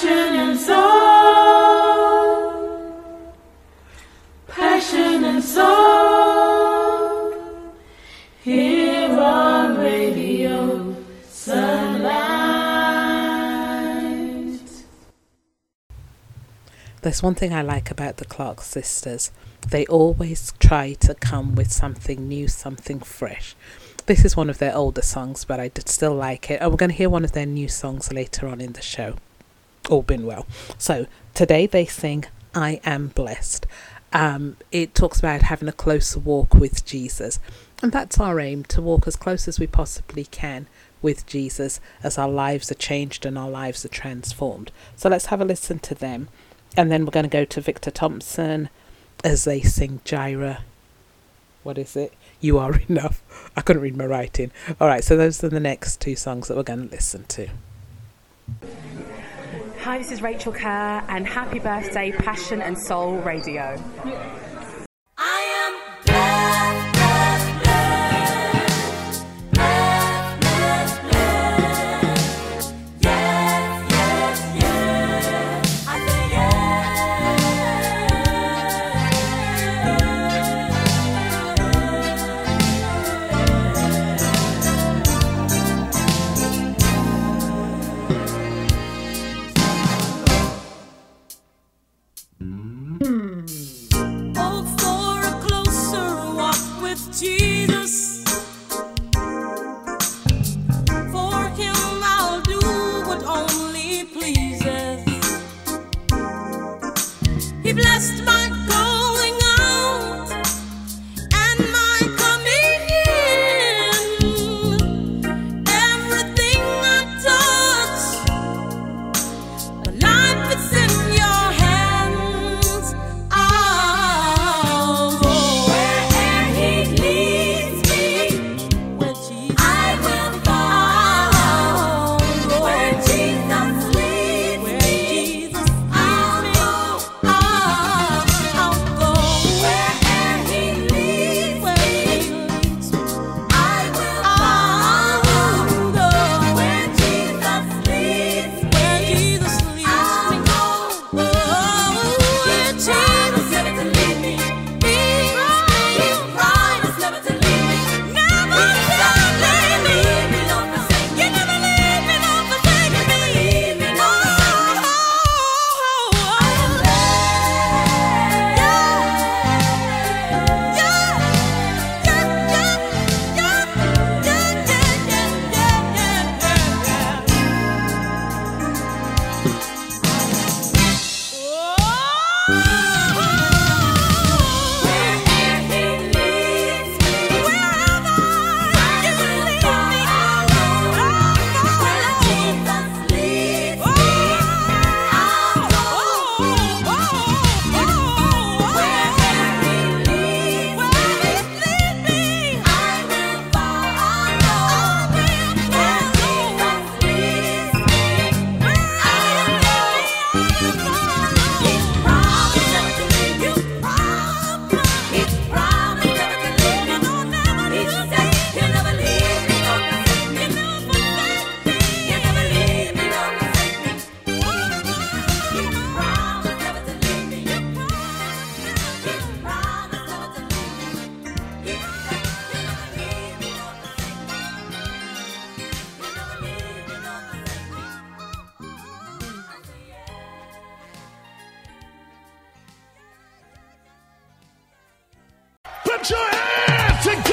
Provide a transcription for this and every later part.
Passion and soul. Passion and soul. Here on Radio Sunlight. There's one thing I like about the Clark sisters. They always try to come with something new, something fresh. This is one of their older songs, but I did still like it. And we're going to hear one of their new songs later on in the show. All been well. So today they sing I Am Blessed. Um, it talks about having a closer walk with Jesus. And that's our aim to walk as close as we possibly can with Jesus as our lives are changed and our lives are transformed. So let's have a listen to them. And then we're going to go to Victor Thompson as they sing Jireh. What is it? You Are Enough. I couldn't read my writing. All right, so those are the next two songs that we're going to listen to. Hi, this is Rachel Kerr, and happy birthday, Passion and Soul Radio. Blessed my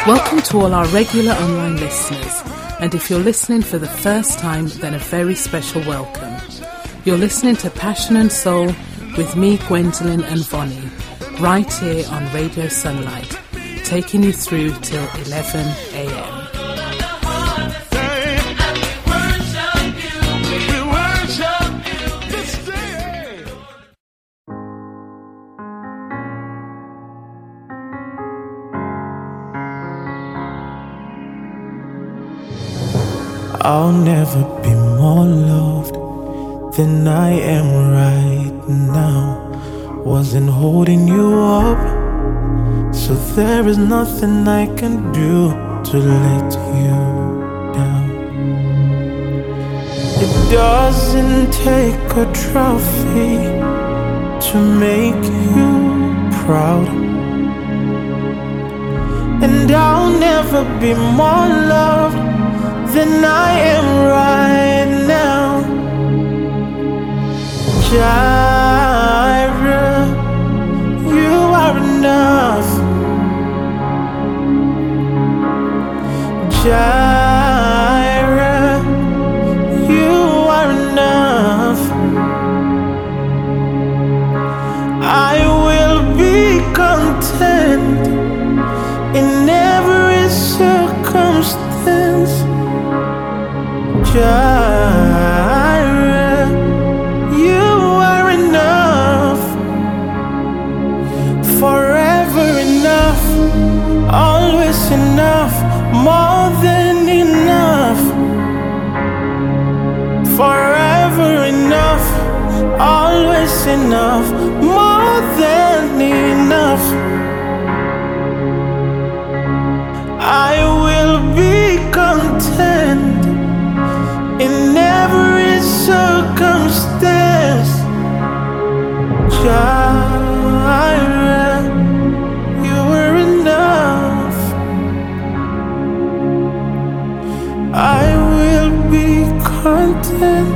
Welcome to all our regular online listeners. And if you're listening for the first time, then a very special welcome. You're listening to Passion and Soul with me, Gwendolyn and Vonnie, right here on Radio Sunlight, taking you through till 11 a.m. I'll never be more loved than I am right now. Wasn't holding you up, so there is nothing I can do to let you down. It doesn't take a trophy to make you proud. And I'll never be more loved than I am right now. Jireh, you are enough. Jireh, you are enough. I will be content in every circumstance. You are enough, forever enough, always enough, more than enough, forever enough, always enough, Jireh, you were enough. I will be content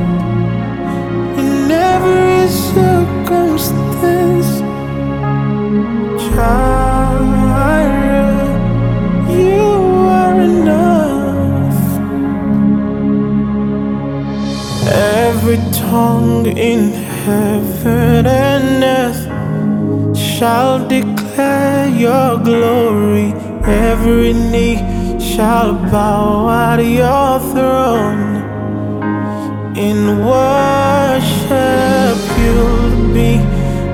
in every circumstance. Jireh, you are enough. Every tongue in heaven and shall declare your glory. Every knee shall bow at your throne. In worship you'll be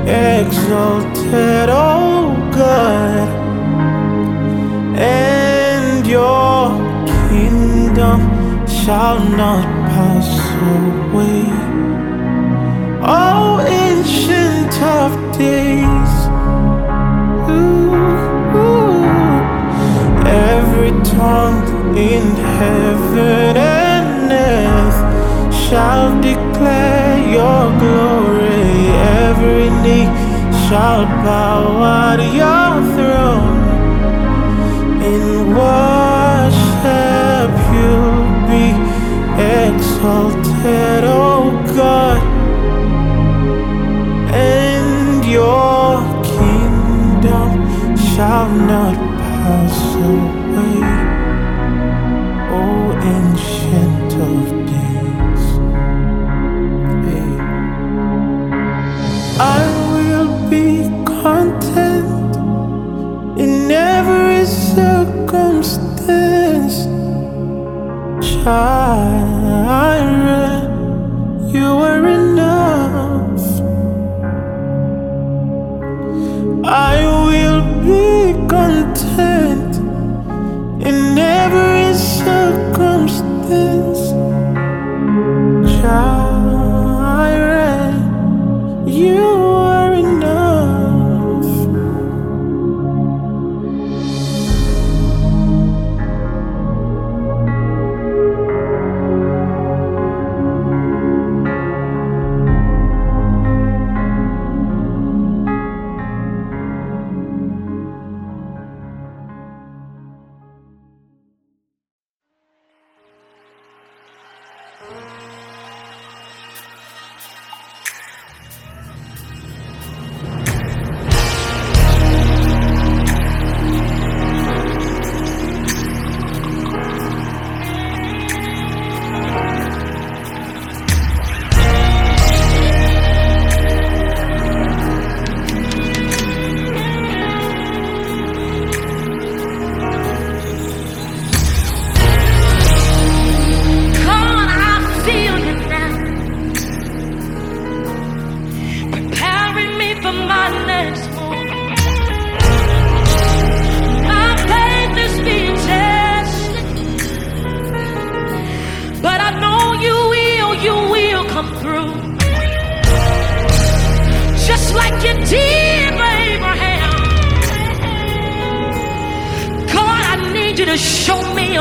exalted, oh God, and your kingdom shall not pass away. Oh, ancient of days, in heaven and earth shall declare your glory. Every knee shall bow at your throne. In worship you'll be exalted, oh God, and your kingdom shall not Jireh,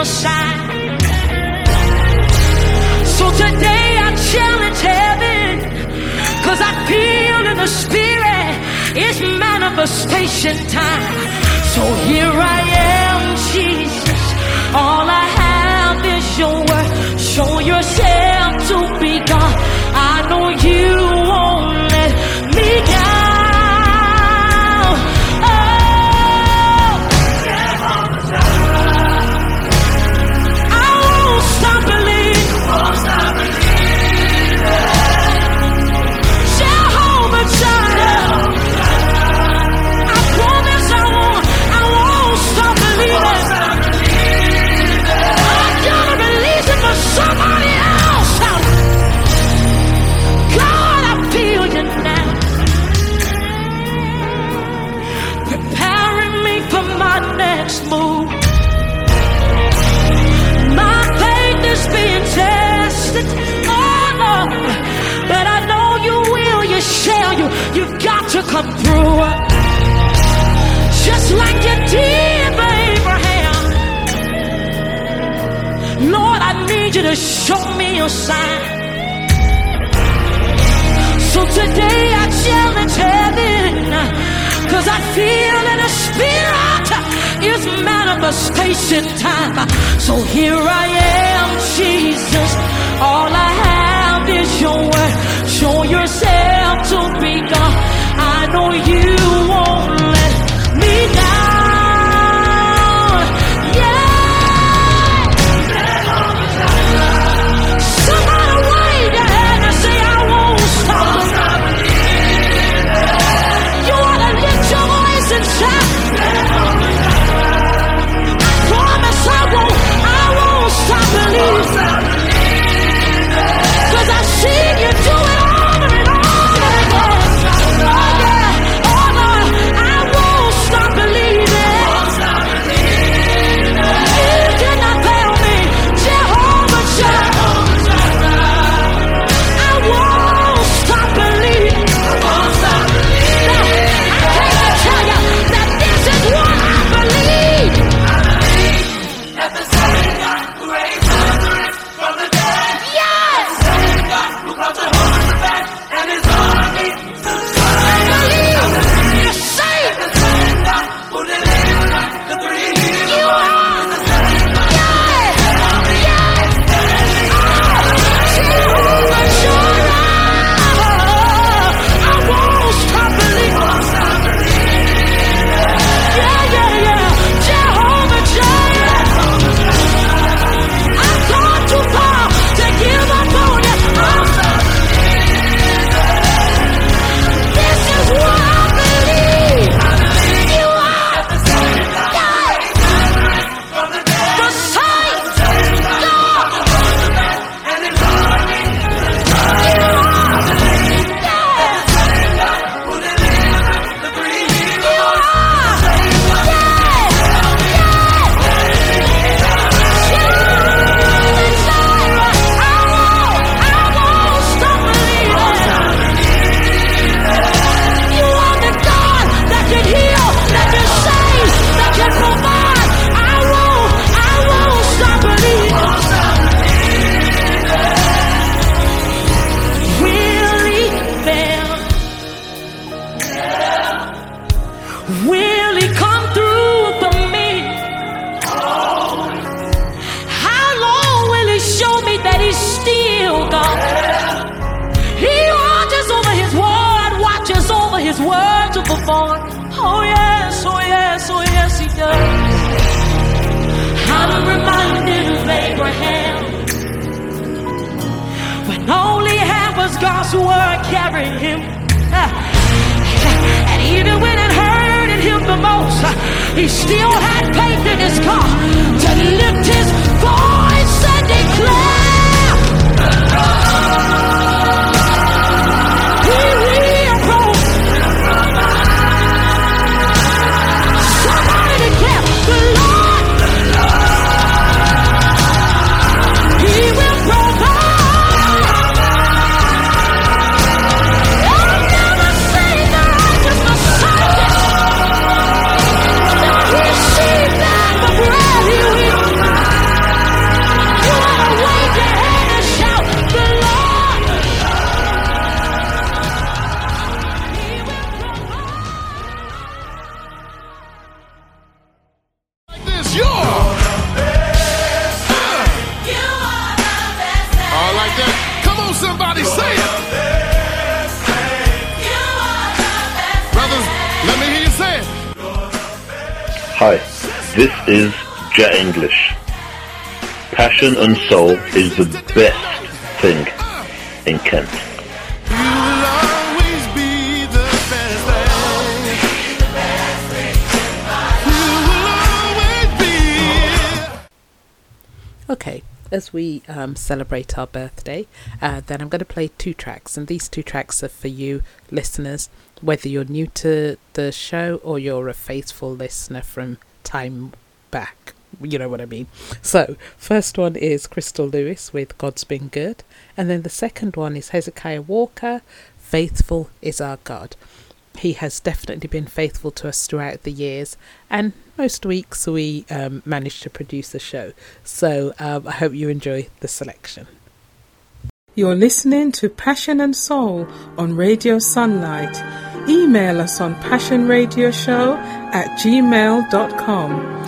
will shine. So today I challenge heaven, cause I feel in the spirit it's manifestation time. So here I am, Jesus. All I have is your word. Show yourself to be God. I know you just like you did for Abraham. Lord, I need you to show me your sign. So today I challenge heaven, cause I feel that a spirit is manifestation time. So here I am, Jesus. All I have is your word. Show yourself to be God know you. English. Passion and soul is the best thing in Kent. Okay, as we um, celebrate our birthday, uh, then I'm going to play two tracks, and these two tracks are for you listeners, whether you're new to the show or you're a faithful listener from time back. You know what I mean. So, first one is Crystal Lewis with God's Been Good, and then the second one is Hezekiah Walker, Faithful is Our God. He has definitely been faithful to us throughout the years, and most weeks we um, manage to produce a show. So um, I hope you enjoy the selection. You're listening to Passion and Soul on Radio Sunlight. Email us on passionradioshow at gmail.com.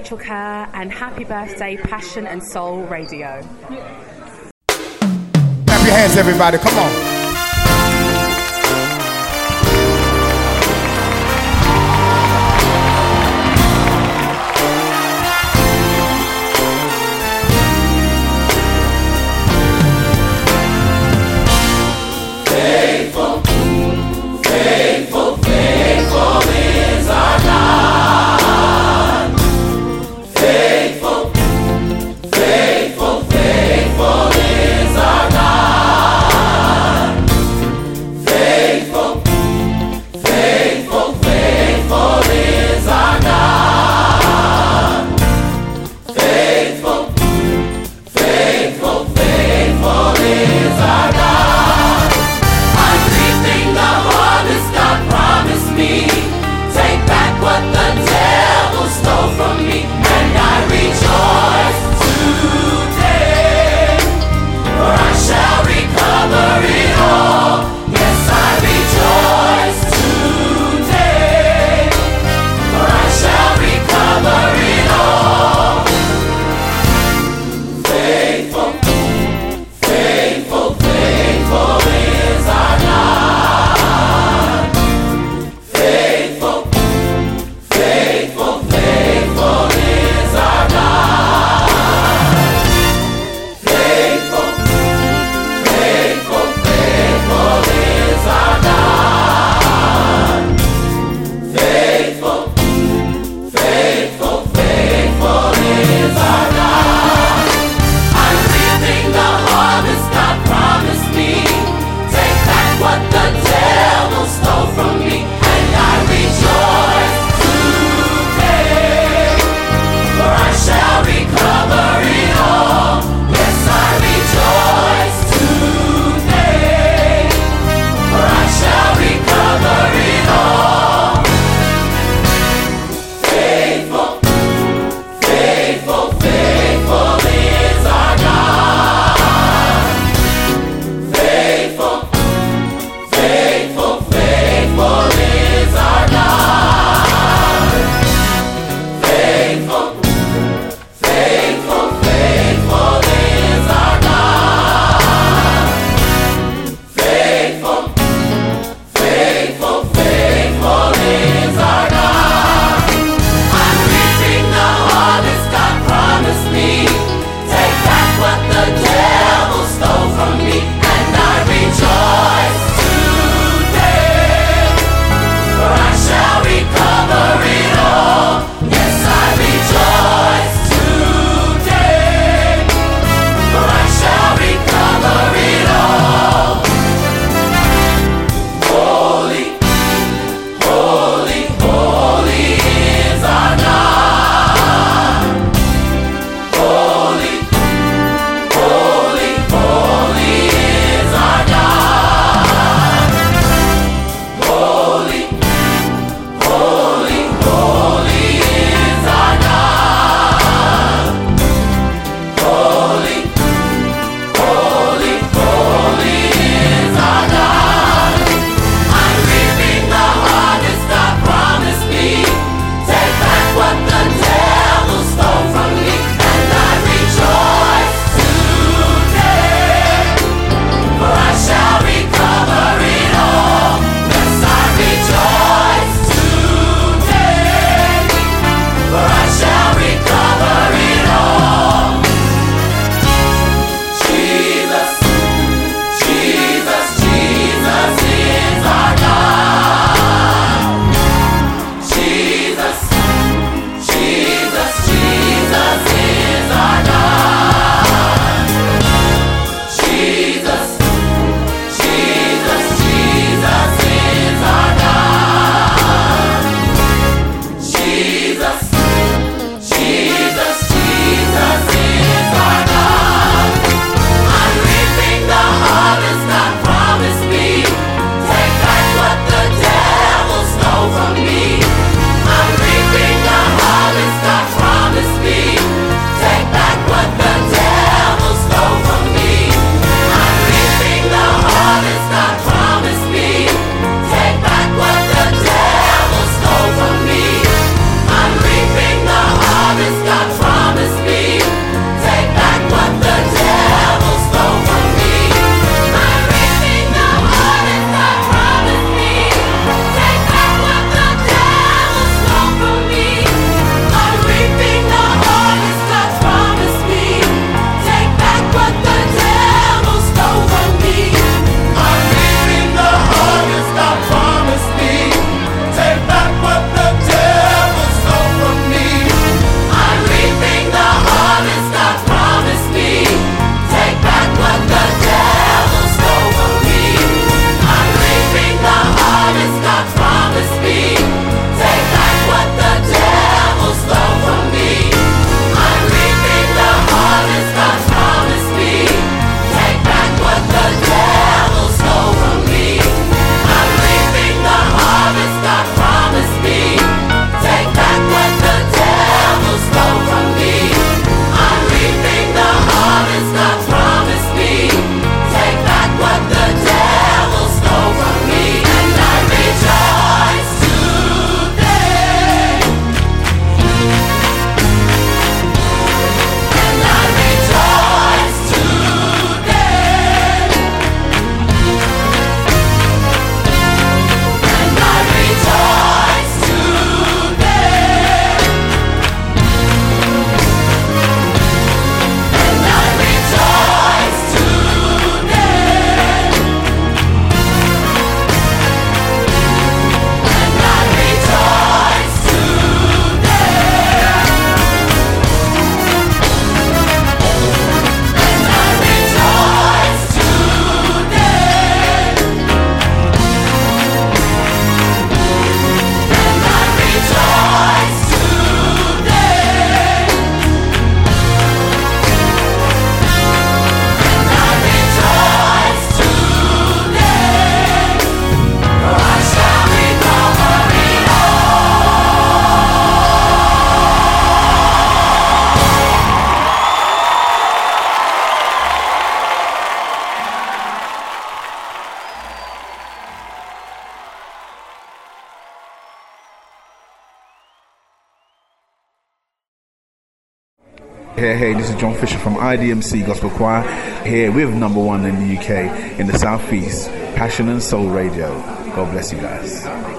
Rachel Kerr, and happy birthday, Passion and Soul Radio. Clap your hands, everybody. Come on. Hey, this is John Fisher from IDMC Gospel Choir here with number one in the UK in the Southeast, Passion and Soul Radio. God bless you guys.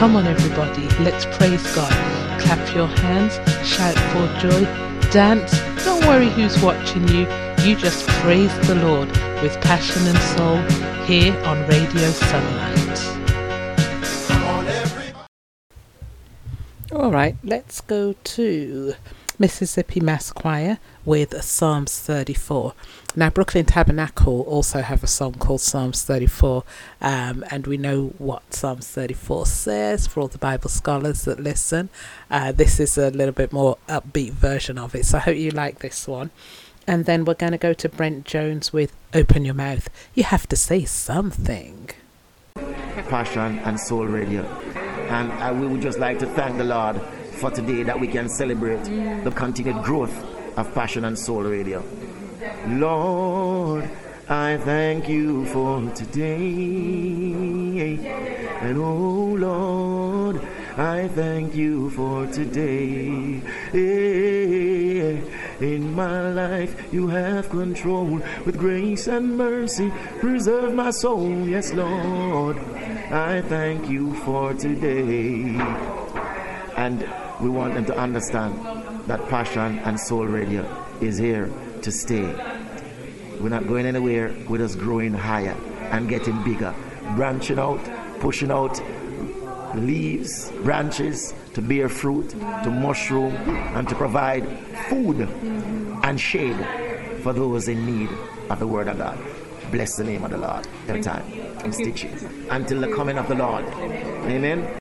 Come on, everybody, let's praise God. Clap your hands, shout for joy, dance. Don't worry who's watching you. You just praise the Lord with passion and soul here on Radio Sunlight. All right, let's go to Mississippi Mass Choir with Psalms 34. Now, Brooklyn Tabernacle also have a song called Psalms 34, um, and we know what Psalms 34 says for all the Bible scholars that listen. Uh, this is a little bit more upbeat version of it, so I hope you like this one. And then we're going to go to Brent Jones with Open Your Mouth. You have to say something. Passion and Soul Radio. And I, we would just like to thank the Lord for today that we can celebrate the continued growth of Passion and Soul Radio. Lord, I thank you for today. And oh Lord, I thank you for today. In my life, you have control with grace and mercy. Preserve my soul, yes, Lord. I thank you for today. And we want them to understand that Passion and Soul Radio is here to stay. We're not going anywhere, we're just growing higher and getting bigger, branching out, pushing out leaves, branches to bear fruit, to mushroom, and to provide food and shade for those in need of the Word of God. Bless the name of the Lord every time and stitches until the coming of the Lord. Amen.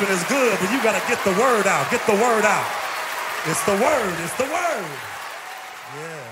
rapping is good, but you got to get the word out. Get the word out. It's the word. It's the word. Yeah.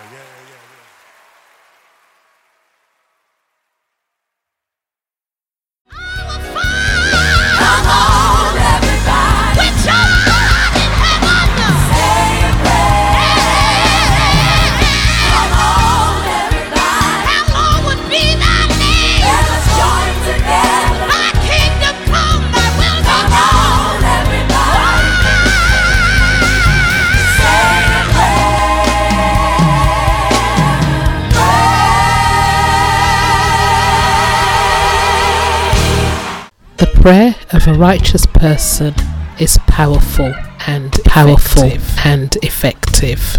prayer of a righteous person is powerful and powerful effective. and effective.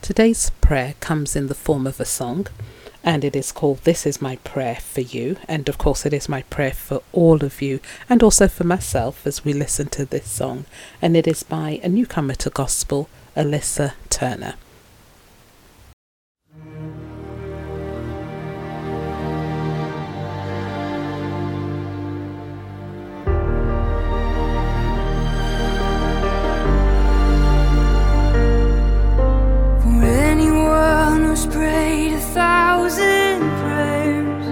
Today's prayer comes in the form of a song and it is called This Is My Prayer for You. And of course, it is my prayer for all of you and also for myself as we listen to this song. And it is by a newcomer to gospel, Alyssa Turner. just prayed a thousand prayers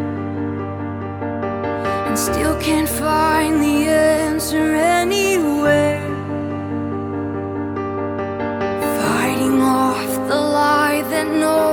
and still can't find the answer anywhere. Fighting off the lie that no.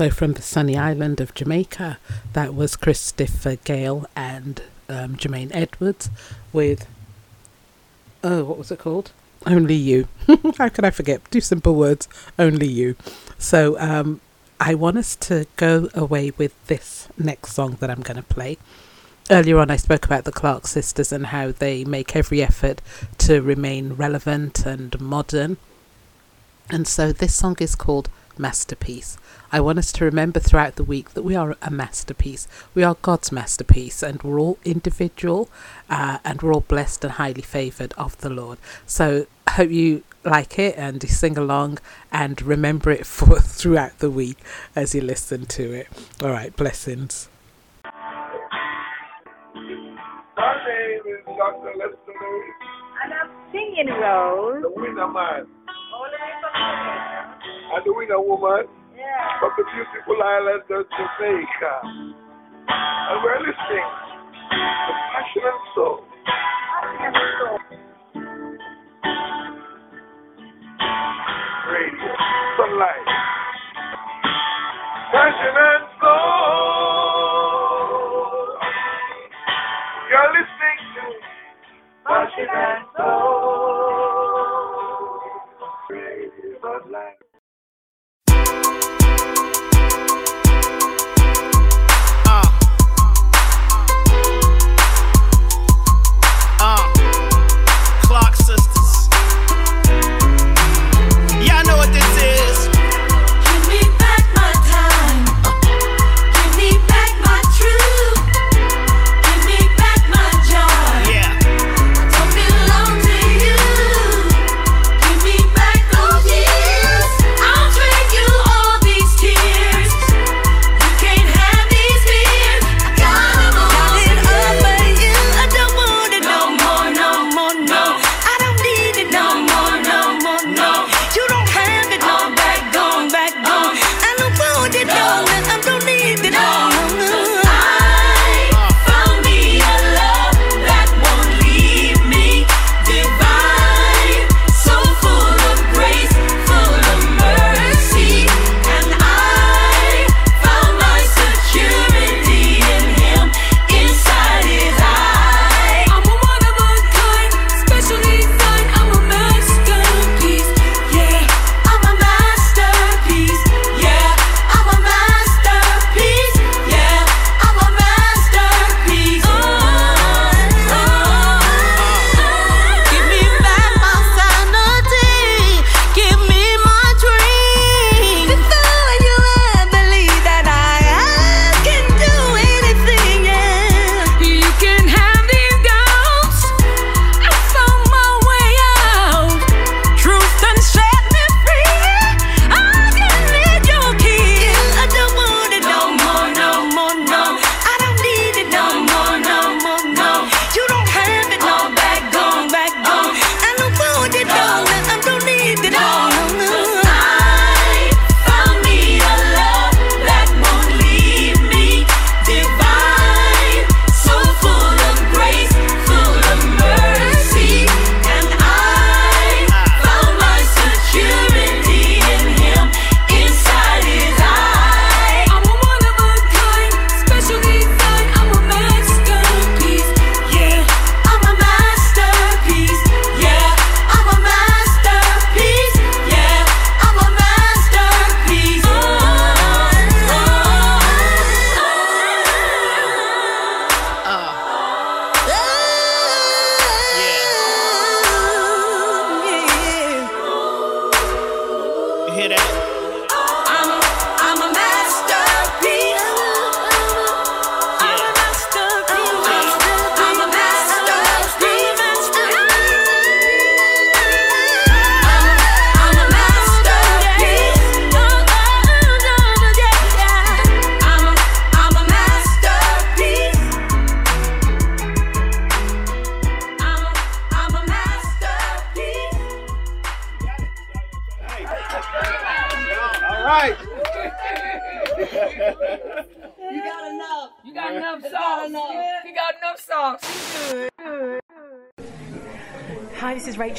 So from the sunny island of Jamaica, that was Christopher Gale and um, Jermaine Edwards with oh, what was it called? Only you. How could I forget? Do simple words. Only you. So um, I want us to go away with this next song that I'm going to play. Earlier on, I spoke about the Clark sisters and how they make every effort to remain relevant and modern. And so this song is called Masterpiece. I want us to remember throughout the week that we are a masterpiece. We are God's masterpiece, and we're all individual, uh, and we're all blessed and highly favoured of the Lord. So I hope you like it and you sing along and remember it for throughout the week as you listen to it. All right, blessings. My name is Dr. Lester Lewis, And I'm singing Rose. the winner man, All the way from the winner woman Yeah. from the beautiful island of Jamaica. And we're listening to Passion and Soul. Radio, sunlight. Passion and Soul. You're listening to Passion and Soul.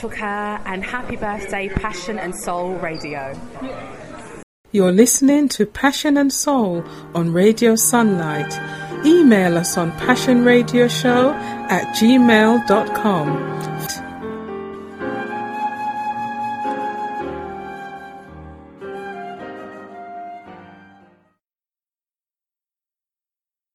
And happy birthday, Passion and Soul Radio. You're listening to Passion and Soul on Radio Sunlight. Email us on passionradioshow at gmail.com